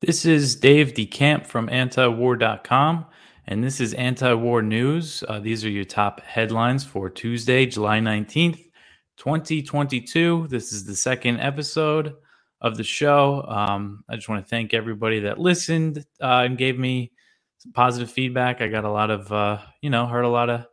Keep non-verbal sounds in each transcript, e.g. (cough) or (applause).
This is Dave DeCamp from antiwar.com, and this is Anti War News. Uh, these are your top headlines for Tuesday, July 19th, 2022. This is the second episode of the show. Um, I just want to thank everybody that listened uh, and gave me some positive feedback. I got a lot of, uh, you know, heard a lot of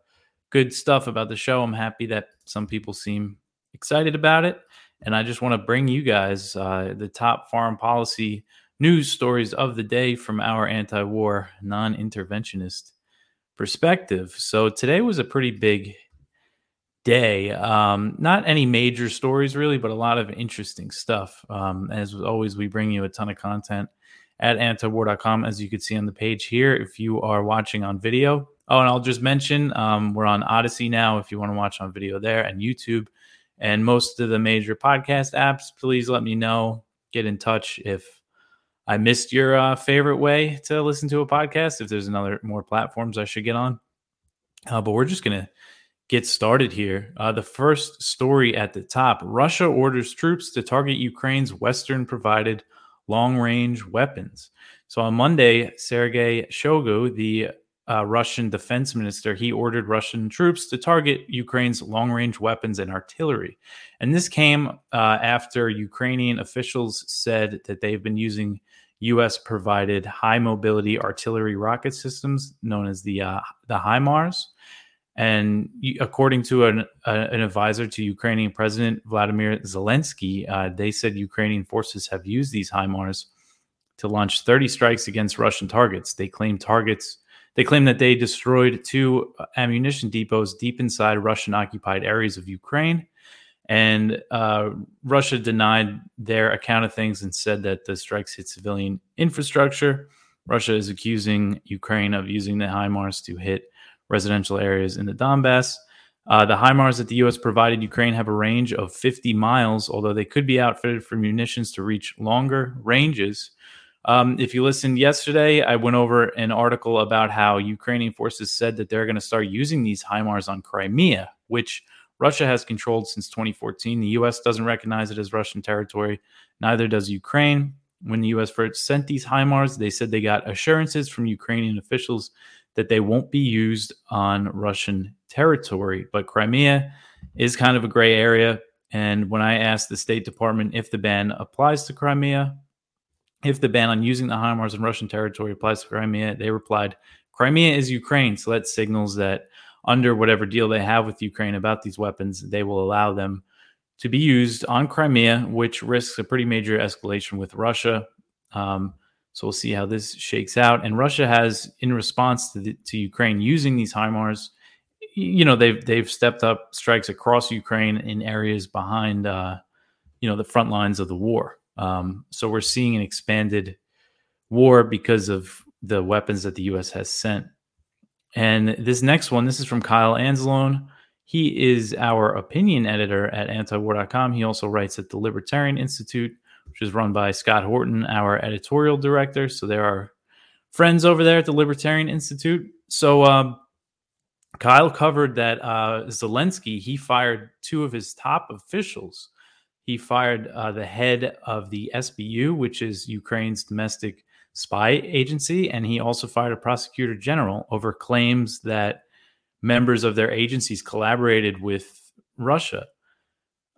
good stuff about the show. I'm happy that some people seem excited about it. And I just want to bring you guys uh, the top foreign policy news stories of the day from our anti war, non interventionist perspective. So today was a pretty big day. Um, not any major stories really, but a lot of interesting stuff. Um, as always, we bring you a ton of content at antiwar.com, as you can see on the page here. If you are watching on video, oh, and I'll just mention um, we're on Odysee now if you want to watch on video there and YouTube and most of the major podcast apps. Please let me know. Get in touch if I missed your uh, favorite way to listen to a podcast. If there's another more platforms I should get on, uh, but we're just gonna get started here. Uh, the first story at the top: Russia orders troops to target Ukraine's Western provided long range weapons. So on Monday, Sergei Shoigu, the uh, Russian defense minister, he ordered Russian troops to target Ukraine's long range weapons and artillery. And this came uh, after Ukrainian officials said that they've been using U.S. provided high mobility artillery rocket systems known as the uh, the HIMARS. And according to an, uh, an advisor to Ukrainian President Vladimir Zelensky, uh, they said Ukrainian forces have used these HIMARS to launch 30 strikes against Russian targets. They claim targets. They claim that they destroyed two ammunition depots deep inside Russian occupied areas of Ukraine and uh, Russia denied their account of things and said that the strikes hit civilian infrastructure. Russia is accusing Ukraine of using the HIMARS to hit residential areas in the Donbass. Uh, the HIMARS that the U.S. provided Ukraine have a range of 50 miles, although they could be outfitted for munitions to reach longer ranges. Um, if you listened yesterday, I went over an article about how Ukrainian forces said that they're going to start using these HIMARS on Crimea, which – Russia has controlled since 2014. The U.S. doesn't recognize it as Russian territory. Neither does Ukraine. When the U.S. first sent these HIMARS, they said they got assurances from Ukrainian officials that they won't be used on Russian territory. But Crimea is kind of a gray area. And when I asked the State Department if the ban applies to Crimea, if the ban on using the HIMARS in Russian territory applies to Crimea, they replied, Crimea is Ukraine. So that signals that under whatever deal they have with Ukraine about these weapons, they will allow them to be used on Crimea, which risks a pretty major escalation with Russia. Um, so we'll see how this shakes out. And Russia has, in response to, the, to Ukraine using these HIMARS, you know they've they've stepped up strikes across Ukraine in areas behind, uh, you know, the front lines of the war. Um, so we're seeing an expanded war because of the weapons that the U.S. has sent and this next one, this is from Kyle Anzalone. He is our opinion editor at antiwar.com. He also writes at the Libertarian Institute, which is run by Scott Horton, our editorial director. So there are friends over there at the Libertarian Institute. So um, Kyle covered that uh, Zelensky, he fired two of his top officials. He fired uh, the head of the SBU, which is Ukraine's domestic spy agency, and he also fired a prosecutor general over claims that members of their agencies collaborated with Russia.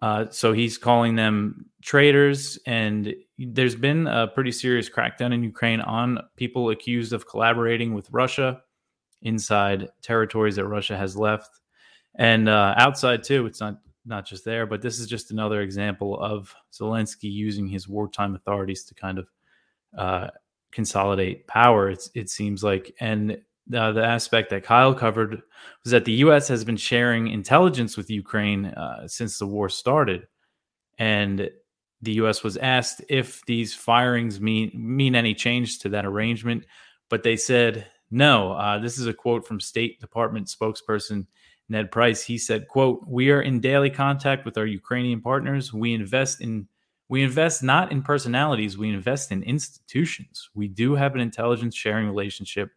Uh, so he's calling them traitors, and there's been a pretty serious crackdown in Ukraine on people accused of collaborating with Russia inside territories that Russia has left, and uh, outside too. It's not not just there, but this is just another example of Zelensky using his wartime authorities to kind of uh, consolidate power. It seems like, and uh, the aspect that Kyle covered was that the U.S. has been sharing intelligence with Ukraine uh, since the war started, and the U.S. was asked if these firings mean mean any change to that arrangement, but they said no. Uh, this is a quote from State Department spokesperson Ned Price. He said, "quote We are in daily contact with our Ukrainian partners. We invest in." We invest not in personalities, we invest in institutions. We do have an intelligence sharing relationship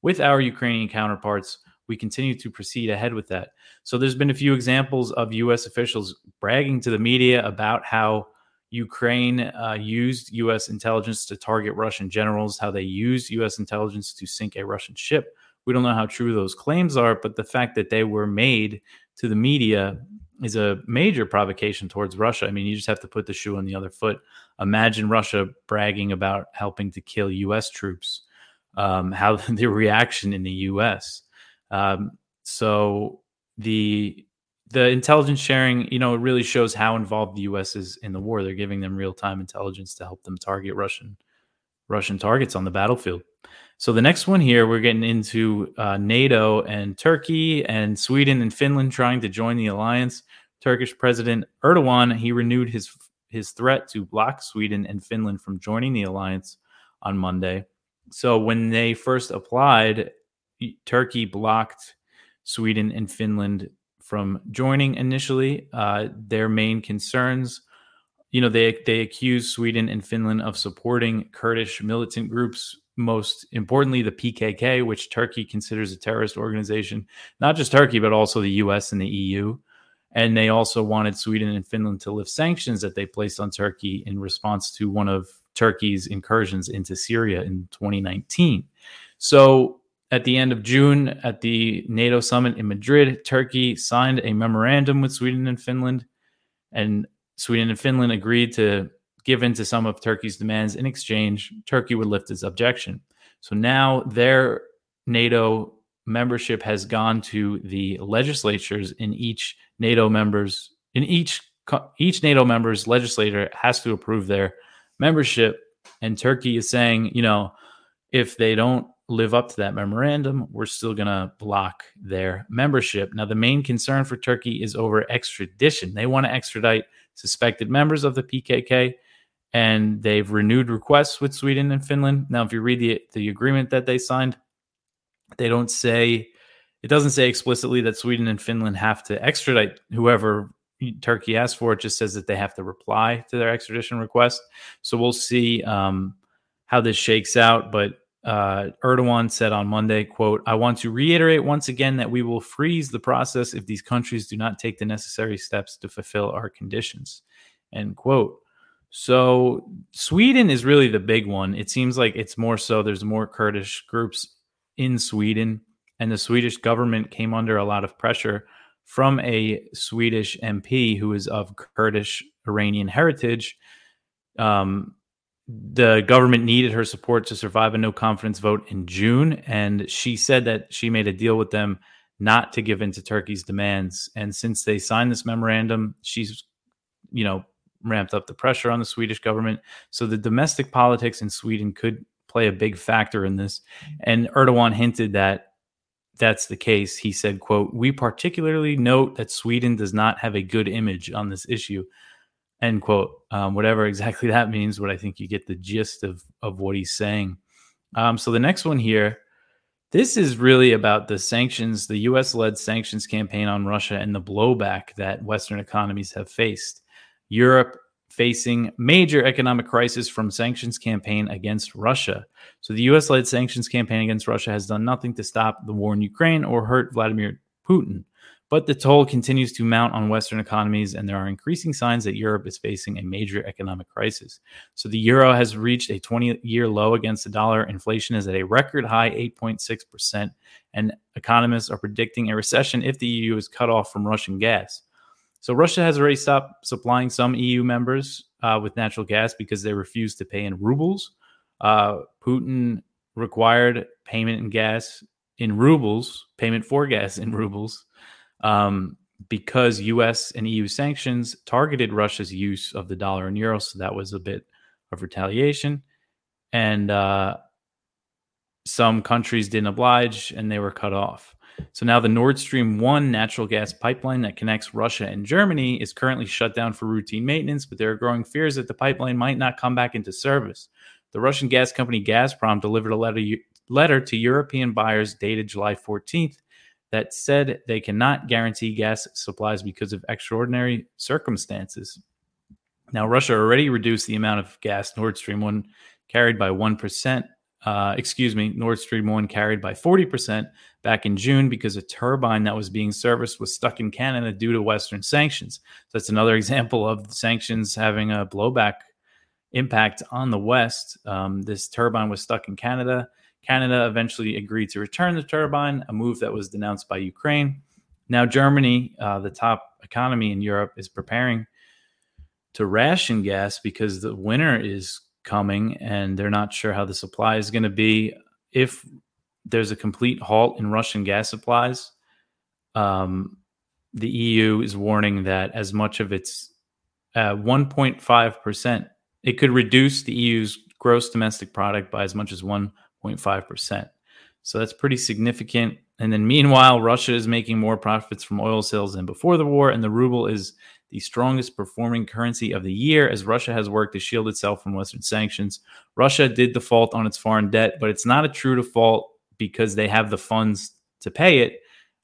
with our Ukrainian counterparts. We continue to proceed ahead with that. So there's been a few examples of US officials bragging to the media about how Ukraine uh, used U.S. intelligence to target Russian generals, how they used U.S. intelligence to sink a Russian ship. We don't know how true those claims are, but the fact that they were made to the media is a major provocation towards Russia. I mean, you just have to put the shoe on the other foot. Imagine Russia bragging about helping to kill U.S. troops. Um, (laughs) how the reaction in the U.S. Um, so the the intelligence sharing, you know, it really shows how involved the U.S. is in the war. They're giving them real time intelligence to help them target Russian Russian targets on the battlefield. So the next one here, we're getting into uh, NATO and Turkey and Sweden and Finland trying to join the alliance. Turkish President Erdogan he renewed his his threat to block Sweden and Finland from joining the alliance on Monday. So when they first applied, Turkey blocked Sweden and Finland from joining initially. Uh, their main concerns, you know, they they accuse Sweden and Finland of supporting Kurdish militant groups. Most importantly, the PKK, which Turkey considers a terrorist organization. Not just Turkey, but also the U.S. and the EU. And they also wanted Sweden and Finland to lift sanctions that they placed on Turkey in response to one of Turkey's incursions into Syria in 2019. So at the end of June, at the NATO summit in Madrid, Turkey signed a memorandum with Sweden and Finland, and Sweden and Finland agreed to give in to some of Turkey's demands. In exchange, Turkey would lift its objection. So now their NATO membership has gone to the legislatures in each NATO members in each each NATO member's legislator has to approve their membership and Turkey is saying, you know, if they don't live up to that memorandum, we're still going to block their membership. Now, the main concern for Turkey is over extradition. They want to extradite suspected members of the PKK, and they've renewed requests with Sweden and Finland. Now, if you read the, the agreement that they signed, they don't say, it doesn't say explicitly that Sweden and Finland have to extradite whoever Turkey asks for. It just says that they have to reply to their extradition request. So we'll see um, how this shakes out. But uh, Erdogan said on Monday, quote, I want to reiterate once again that we will freeze the process if these countries do not take the necessary steps to fulfill our conditions, end quote. So Sweden is really the big one. It seems like it's more so there's more Kurdish groups in Sweden, and the Swedish government came under a lot of pressure from a Swedish MP who is of Kurdish Iranian heritage. Um, the government needed her support to survive a no confidence vote in June. And she said that she made a deal with them not to give in to Turkey's demands. And since they signed this memorandum, she's, you know, ramped up the pressure on the Swedish government. So the domestic politics in Sweden could play a big factor in this. And Erdogan hinted that that's the case. He said, quote, we particularly note that Sweden does not have a good image on this issue end quote. Um, whatever (laughs) exactly that means, but I think you get the gist of of what he's saying. Um, so the next one here, this is really about the sanctions, the U.S. led sanctions campaign on Russia, and the blowback that Western economies have faced. Europe facing major economic crisis from sanctions campaign against Russia. So the US led sanctions campaign against Russia has done nothing to stop the war in Ukraine or hurt Vladimir Putin. But the toll continues to mount on Western economies, and there are increasing signs that Europe is facing a major economic crisis. So the euro has reached a 20 year low against the dollar. Inflation is at a record high 8.6%, and economists are predicting a recession if the EU is cut off from Russian gas. So Russia has already stopped supplying some EU members uh, with natural gas because they refused to pay in rubles. Uh, Putin required payment in gas in rubles, payment for gas in rubles um, because US and EU sanctions targeted Russia's use of the dollar and euro. So that was a bit of retaliation. And uh, some countries didn't oblige and they were cut off. So now the Nord Stream 1 natural gas pipeline that connects Russia and Germany is currently shut down for routine maintenance, but there are growing fears that the pipeline might not come back into service. The Russian gas company Gazprom delivered a letter, letter to European buyers dated July 14th that said they cannot guarantee gas supplies because of extraordinary circumstances. Now, Russia already reduced the amount of gas Nord Stream 1 carried by 1% uh, excuse me, Nord Stream 1 carried by 40% back in June because a turbine that was being serviced was stuck in Canada due to Western sanctions. So that's another (laughs) example of sanctions having a blowback impact on the West. Um, this turbine was stuck in Canada. Canada eventually agreed to return the turbine, a move that was denounced by Ukraine. Now, Germany, uh, the top economy in Europe, is preparing to ration gas because the winter is coming and they're not sure how the supply is going to be. If there's a complete halt in Russian gas supplies, um, the EU is warning that as much of its uh, 1.5%, it could reduce the EU's gross domestic product by as much as 1.5%. So that's pretty significant. And then meanwhile, Russia is making more profits from oil sales than before the war, and the ruble is the strongest performing currency of the year as Russia has worked to shield itself from Western sanctions. Russia did default on its foreign debt, but it's not a true default because they have the funds to pay it.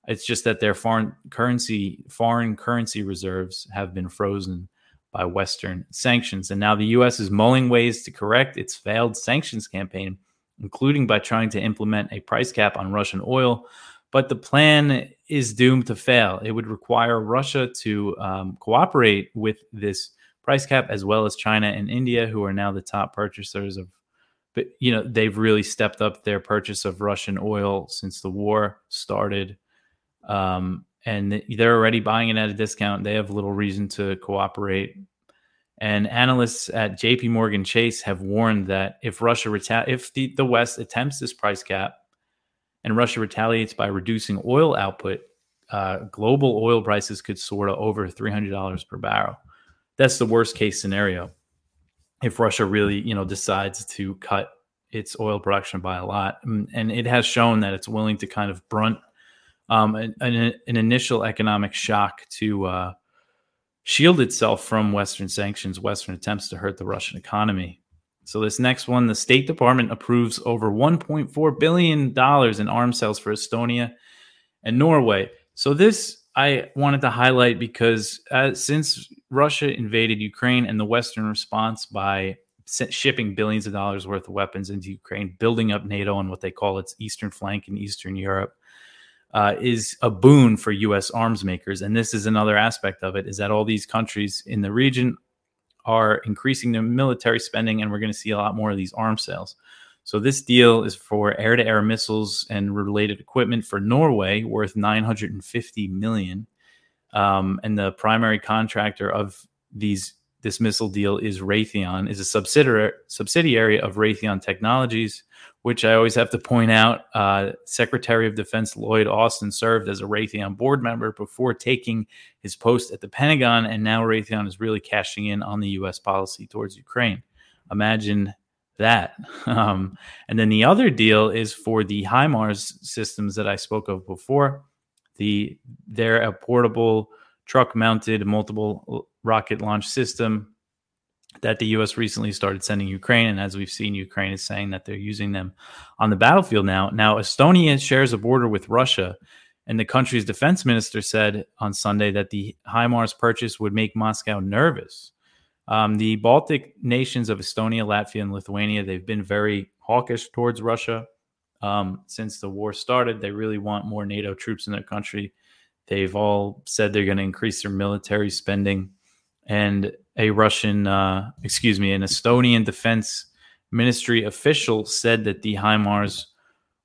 It's just that their foreign currency foreign currency reserves have been frozen by Western sanctions. And now the US is mulling ways to correct its failed sanctions campaign, including by trying to implement a price cap on Russian oil. But the plan is doomed to fail. It would require Russia to um, cooperate with this price cap, as well as China and India, who are now the top purchasers of. But you know they've really stepped up their purchase of Russian oil since the war started, um, and they're already buying it at a discount. They have little reason to cooperate. And analysts at J.P. Morgan Chase have warned that if Russia reta- if the, the West attempts this price cap, and Russia retaliates by reducing oil output, uh, global oil prices could soar to over $300 per barrel. That's the worst case scenario. If Russia really, you know, decides to cut its oil production by a lot, and it has shown that it's willing to kind of brunt um, an, an, initial economic shock to uh, shield itself from Western sanctions, Western attempts to hurt the Russian economy. So this next one, the State Department approves over 1.4 billion dollars in arms sales for Estonia and Norway. So this I wanted to highlight because uh, since Russia invaded Ukraine and the Western response by shipping billions of dollars worth of weapons into Ukraine, building up NATO on what they call its eastern flank in Eastern Europe, uh, is a boon for U.S. arms makers. And this is another aspect of it: is that all these countries in the region are increasing their military spending, and we're going to see a lot more of these arms sales. So this deal is for air-to-air missiles and related equipment for Norway, worth 950 million. Um, and the primary contractor of these this missile deal is Raytheon, is a subsidiary subsidiary of Raytheon Technologies, which I always have to point out. Uh, Secretary of Defense Lloyd Austin served as a Raytheon board member before taking his post at the Pentagon, and now Raytheon is really cashing in on the U.S. policy towards Ukraine. Imagine that. (laughs) Um, and then the other deal is for the HIMARS systems that I spoke of before. The they're a portable truck-mounted multiple rocket launch system that the U.S. recently started sending Ukraine, and as we've seen, Ukraine is saying that they're using them on the battlefield now. Now, Estonia shares a border with Russia, and the country's defense minister said on Sunday that the HIMARS purchase would make Moscow nervous. Um, the Baltic nations of Estonia, Latvia, and Lithuania they've been very hawkish towards Russia um, since the war started. They really want more NATO troops in their country. They've all said they're going to increase their military spending and a Russian, uh, excuse me, an Estonian defense ministry official said that the HIMARS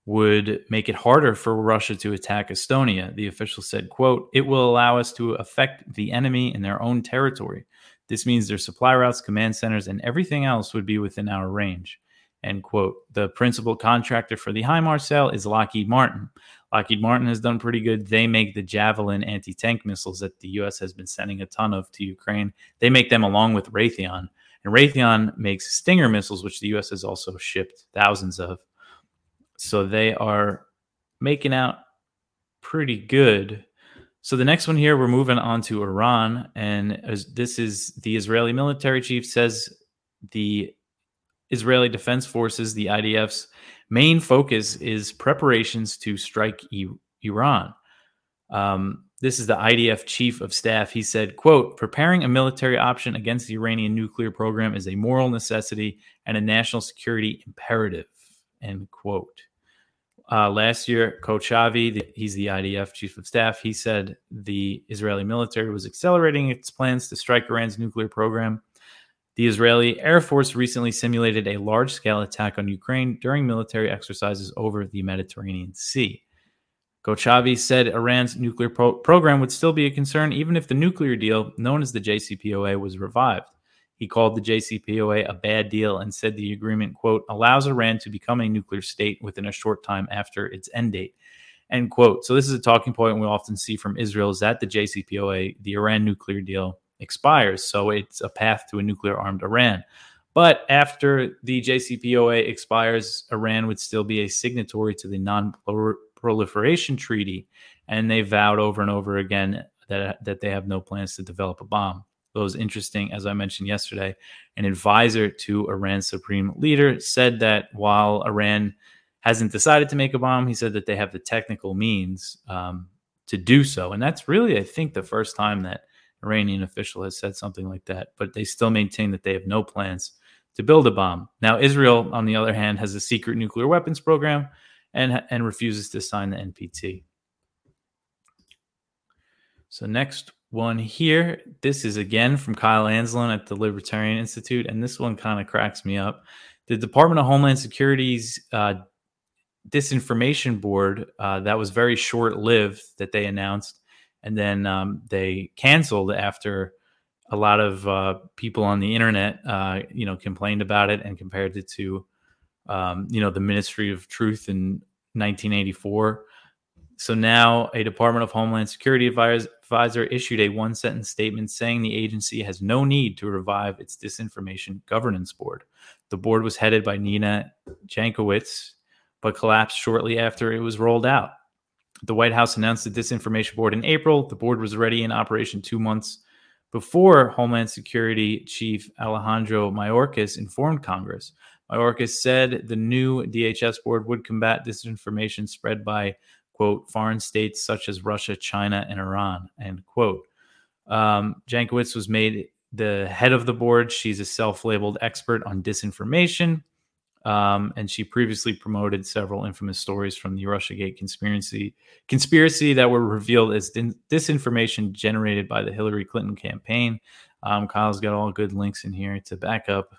would make it harder for Russia to attack Estonia. The official said, quote, it will allow us to affect the enemy in their own territory. This means their supply routes, command centers, and everything else would be within our range. End quote. The principal contractor for the HIMARS sale is Lockheed Martin. Lockheed Martin has done pretty good. They make the Javelin anti tank missiles that the U.S. has been sending a ton of to Ukraine. They make them along with Raytheon. And Raytheon makes Stinger missiles, which the U.S. has also shipped thousands of. So they are making out pretty good. So the next one here, we're moving on to Iran. And this is the Israeli military chief says the Israeli Defense Forces, the IDF's main focus is preparations to strike Iran. Um, this is the IDF chief of staff. He said, quote, preparing a military option against the Iranian nuclear program is a moral necessity and a national security imperative, End quote. Uh, last year, Kochavi, he's the IDF chief of staff, he said the Israeli military was accelerating its plans to strike Iran's nuclear program. The Israeli Air Force recently simulated a large scale attack on Ukraine during military exercises over the Mediterranean Sea. Kochavi said Iran's nuclear pro- program would still be a concern even if the nuclear deal, known as the JCPOA, was revived. He called the JCPOA a bad deal and said the agreement, quote, allows Iran to become a nuclear state within a short time after its end date, end quote. So this is a talking point we often see from Israel is that the JCPOA, the Iran nuclear deal, expires. So it's a path to a nuclear armed Iran. But after the JCPOA expires, Iran would still be a signatory to the non proliferation treaty. And they vowed over and over again that, that they have no plans to develop a bomb Those interesting, as I mentioned yesterday. An advisor to Iran's supreme leader said that while Iran hasn't decided to make a bomb, he said that they have the technical means um, to do so. And that's really, I think, the first time that Iranian official has said something like that. But they still maintain that they have no plans to build a bomb. Now, Israel, on the other hand, has a secret nuclear weapons program and, and refuses to sign the NPT. So, next one here. This is again from Kyle Anzalone at the Libertarian Institute, and this one kind of cracks me up. The Department of Homeland Security's uh, disinformation board uh, that was very short lived that they announced, and then um, they canceled after a lot of uh, people on the internet, uh, you know, complained about it and compared it to, um, you know, the Ministry of Truth in 1984. So now a Department of Homeland Security advisor issued a one sentence statement saying the agency has no need to revive its disinformation governance board. The board was headed by Nina Jankowicz, but collapsed shortly after it was rolled out. The White House announced the disinformation board in April. The board was ready in operation two months before Homeland Security Chief Alejandro Mayorkas informed Congress. Mayorkas said the new DHS board would combat disinformation spread by quote, foreign states such as Russia, China, and Iran, end quote. Um, Jankowicz was made the head of the board. She's a self labeled expert on disinformation. Um, and she previously promoted several infamous stories from the Russiagate conspiracy conspiracy that were revealed as din- disinformation generated by the Hillary Clinton campaign. Um, Kyle's got all good links in here to back up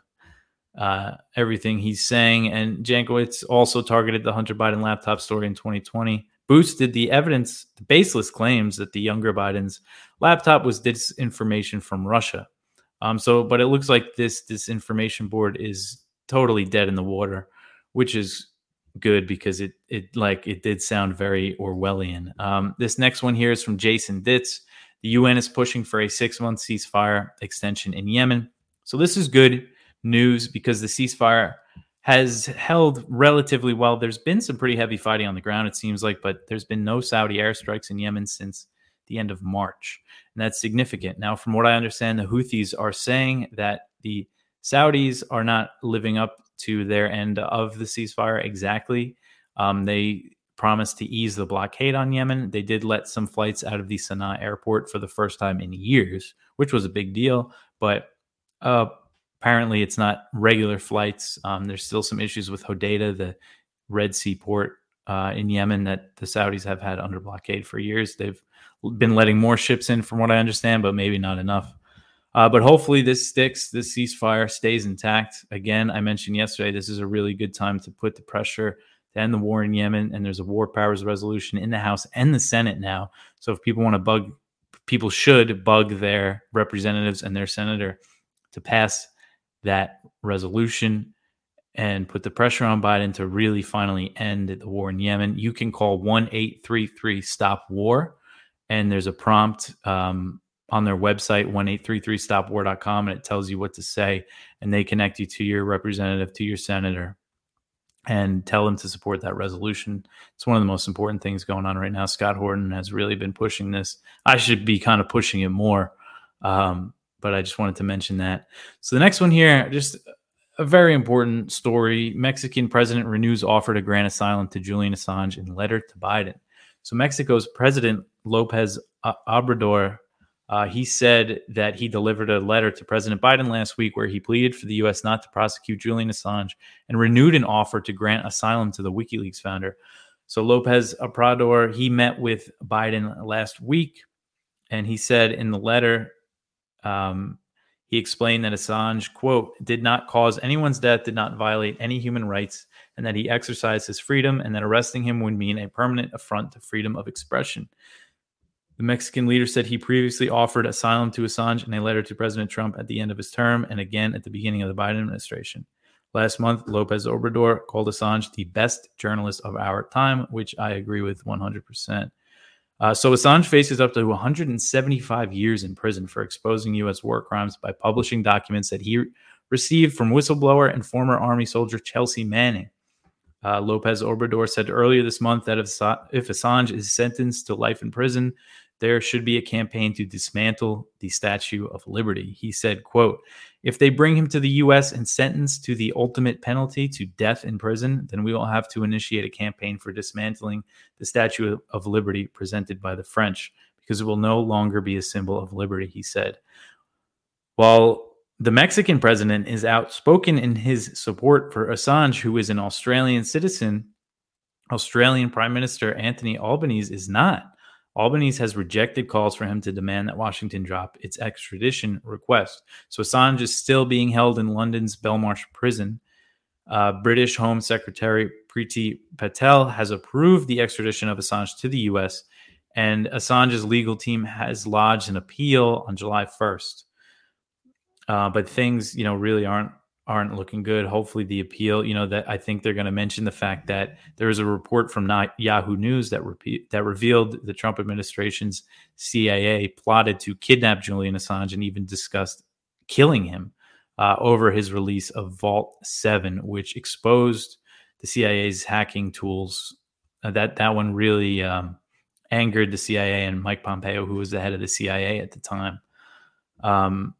uh, everything he's saying. And Jankowicz also targeted the Hunter Biden laptop story in 2020 boosted the evidence, the baseless claims that the younger Biden's laptop was disinformation from Russia. Um, so, but it looks like this disinformation board is totally dead in the water, which is good because it it like it did sound very Orwellian. Um, this next one here is from Jason Ditz. The UN is pushing for a six month ceasefire extension in Yemen. So this is good news because the ceasefire has held relatively well. There's been some pretty heavy fighting on the ground, it seems like, but there's been no Saudi airstrikes in Yemen since the end of March. And that's significant. Now, from what I understand, the Houthis are saying that the Saudis are not living up to their end of the ceasefire exactly. Um, they promised to ease the blockade on Yemen. They did let some flights out of the Sana'a airport for the first time in years, which was a big deal. But uh, apparently it's not regular flights. Um, there's still some issues with Hodeida, the Red Sea port uh, in Yemen that the Saudis have had under blockade for years. They've been letting more ships in, from what I understand, but maybe not enough. Uh, but hopefully this sticks. This ceasefire stays intact. Again, I mentioned yesterday this is a really good time to put the pressure to end the war in Yemen. And there's a war powers resolution in the House and the Senate now. So if people want to bug, people should bug their representatives and their senator to pass that resolution and put the pressure on Biden to really finally end the war in Yemen, you can call 1 833 Stop War. And there's a prompt um, on their website, 1 833 stopwar.com, and it tells you what to say. And they connect you to your representative, to your senator, and tell them to support that resolution. It's one of the most important things going on right now. Scott Horton has really been pushing this. I should be kind of pushing it more. Um, but I just wanted to mention that. So the next one here, just a very important story. Mexican president renews offer to grant asylum to Julian Assange in letter to Biden. So Mexico's President Lopez Obrador Uh, he said that he delivered a letter to President Biden last week where he pleaded for the U.S. not to prosecute Julian Assange and renewed an offer to grant asylum to the WikiLeaks founder. So Lopez Obrador he met with Biden last week, and he said in the letter, um, he explained that Assange quote did not cause anyone's death, did not violate any human rights, and that he exercised his freedom, and that arresting him would mean a permanent affront to freedom of expression. The Mexican leader said he previously offered asylum to Assange in a letter to President Trump at the end of his term and again at the beginning of the Biden administration. Last month, Lopez Obrador called Assange the best journalist of our time, which I agree with 100%. Uh, so Assange faces up to 175 years in prison for exposing U.S. war crimes by publishing documents that he received from whistleblower and former Army soldier Chelsea Manning. Uh, Lopez Obrador said earlier this month that if, if Assange is sentenced to life in prison, there should be a campaign to dismantle the Statue of Liberty. He said, quote, if they bring him to the US and sentence to the ultimate penalty to death in prison, then we will have to initiate a campaign for dismantling the Statue of Liberty presented by the French because it will no longer be a symbol of liberty, he said. While the Mexican president is outspoken in his support for Assange, who is an Australian citizen, Australian Prime Minister Anthony Albanese is not. Albanese has rejected calls for him to demand that Washington drop its extradition request. So Assange is still being held in London's Belmarsh prison. Uh, British Home Secretary Priti Patel has approved the extradition of Assange to the U.S., and Assange's legal team has lodged an appeal on July 1st. Uh, but things, you know, really aren't aren't looking good. Hopefully, the appeal, you know, that I think they're going to mention the fact that there was a report from Yahoo News that repeat, that revealed the Trump administration's CIA plotted to kidnap Julian Assange and even discussed killing him uh, over his release of Vault Seven, which exposed the CIA's hacking tools. Uh, that that one really um, angered the CIA and Mike Pompeo, who was the head of the CIA at the time. Um,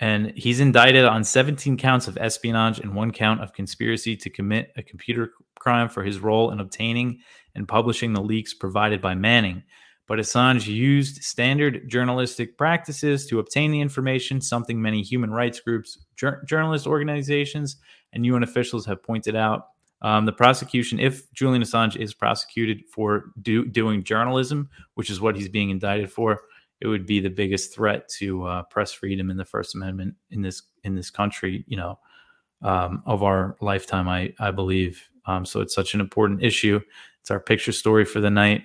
and he's indicted on 17 counts of espionage and one count of conspiracy to commit a computer crime for his role in obtaining and publishing the leaks provided by Manning. But Assange used standard journalistic practices to obtain the information, something many human rights groups, jur- journalist organizations, and UN officials have pointed out. Um, the prosecution, if Julian Assange is prosecuted for do- doing journalism, which is what he's being indicted for, it would be the biggest threat to uh, press freedom in the First Amendment in this in this country, you know, um, of our lifetime. I I believe. Um, so it's such an important issue. It's our picture story for the night.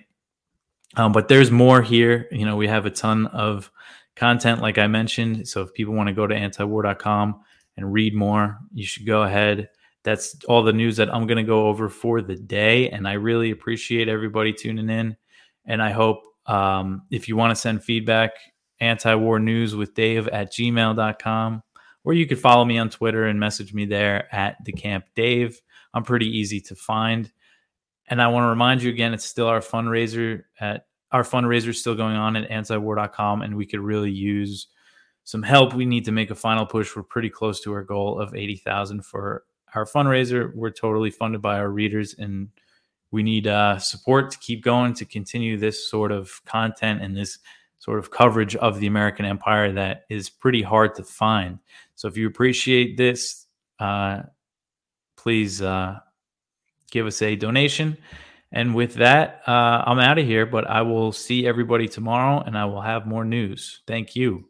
Um, but there's more here. You know, we have a ton of content, like I mentioned. So if people want to go to antiwar.com and read more, you should go ahead. That's all the news that I'm going to go over for the day. And I really appreciate everybody tuning in. And I hope um, if you want to send feedback, anti war news with Dave at gmail.com, or you could follow me on Twitter and message me there at DeCamp Dave. I'm pretty easy to find. And I want to remind you again, it's still our fundraiser at our fundraiser is still going on at antiwar.com, and we could really use some help. We need to make a final push. We're pretty close to our goal of 80,000 for our fundraiser. We're totally funded by our readers and we need uh, support to keep going to continue this sort of content and this sort of coverage of the American empire that is pretty hard to find. So if you appreciate this, uh, please uh, give us a donation. And with that, uh, I'm out of here, but I will see everybody tomorrow and I will have more news. Thank you.